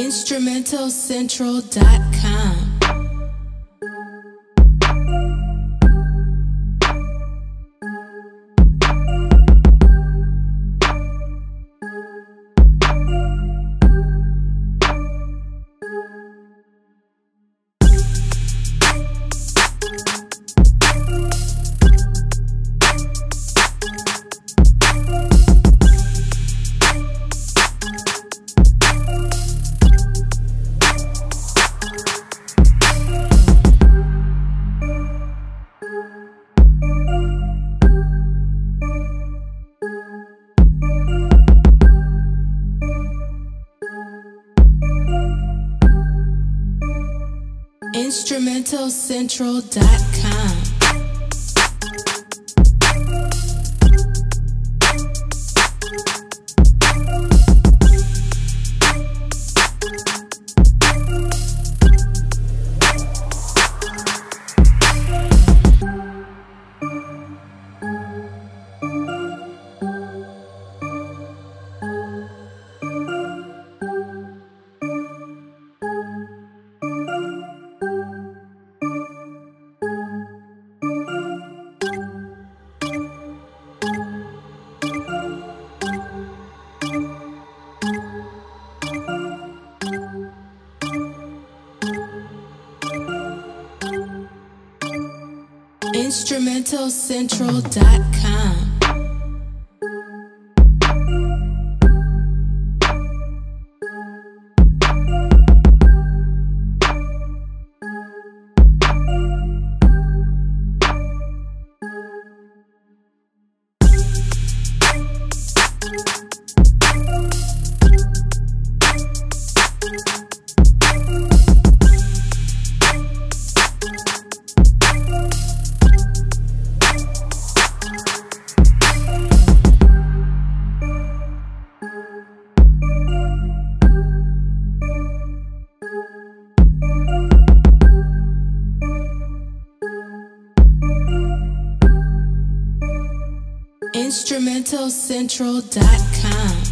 InstrumentalCentral.com. InstrumentalCentral.com. InstrumentalCentral.com. InstrumentalCentral.com.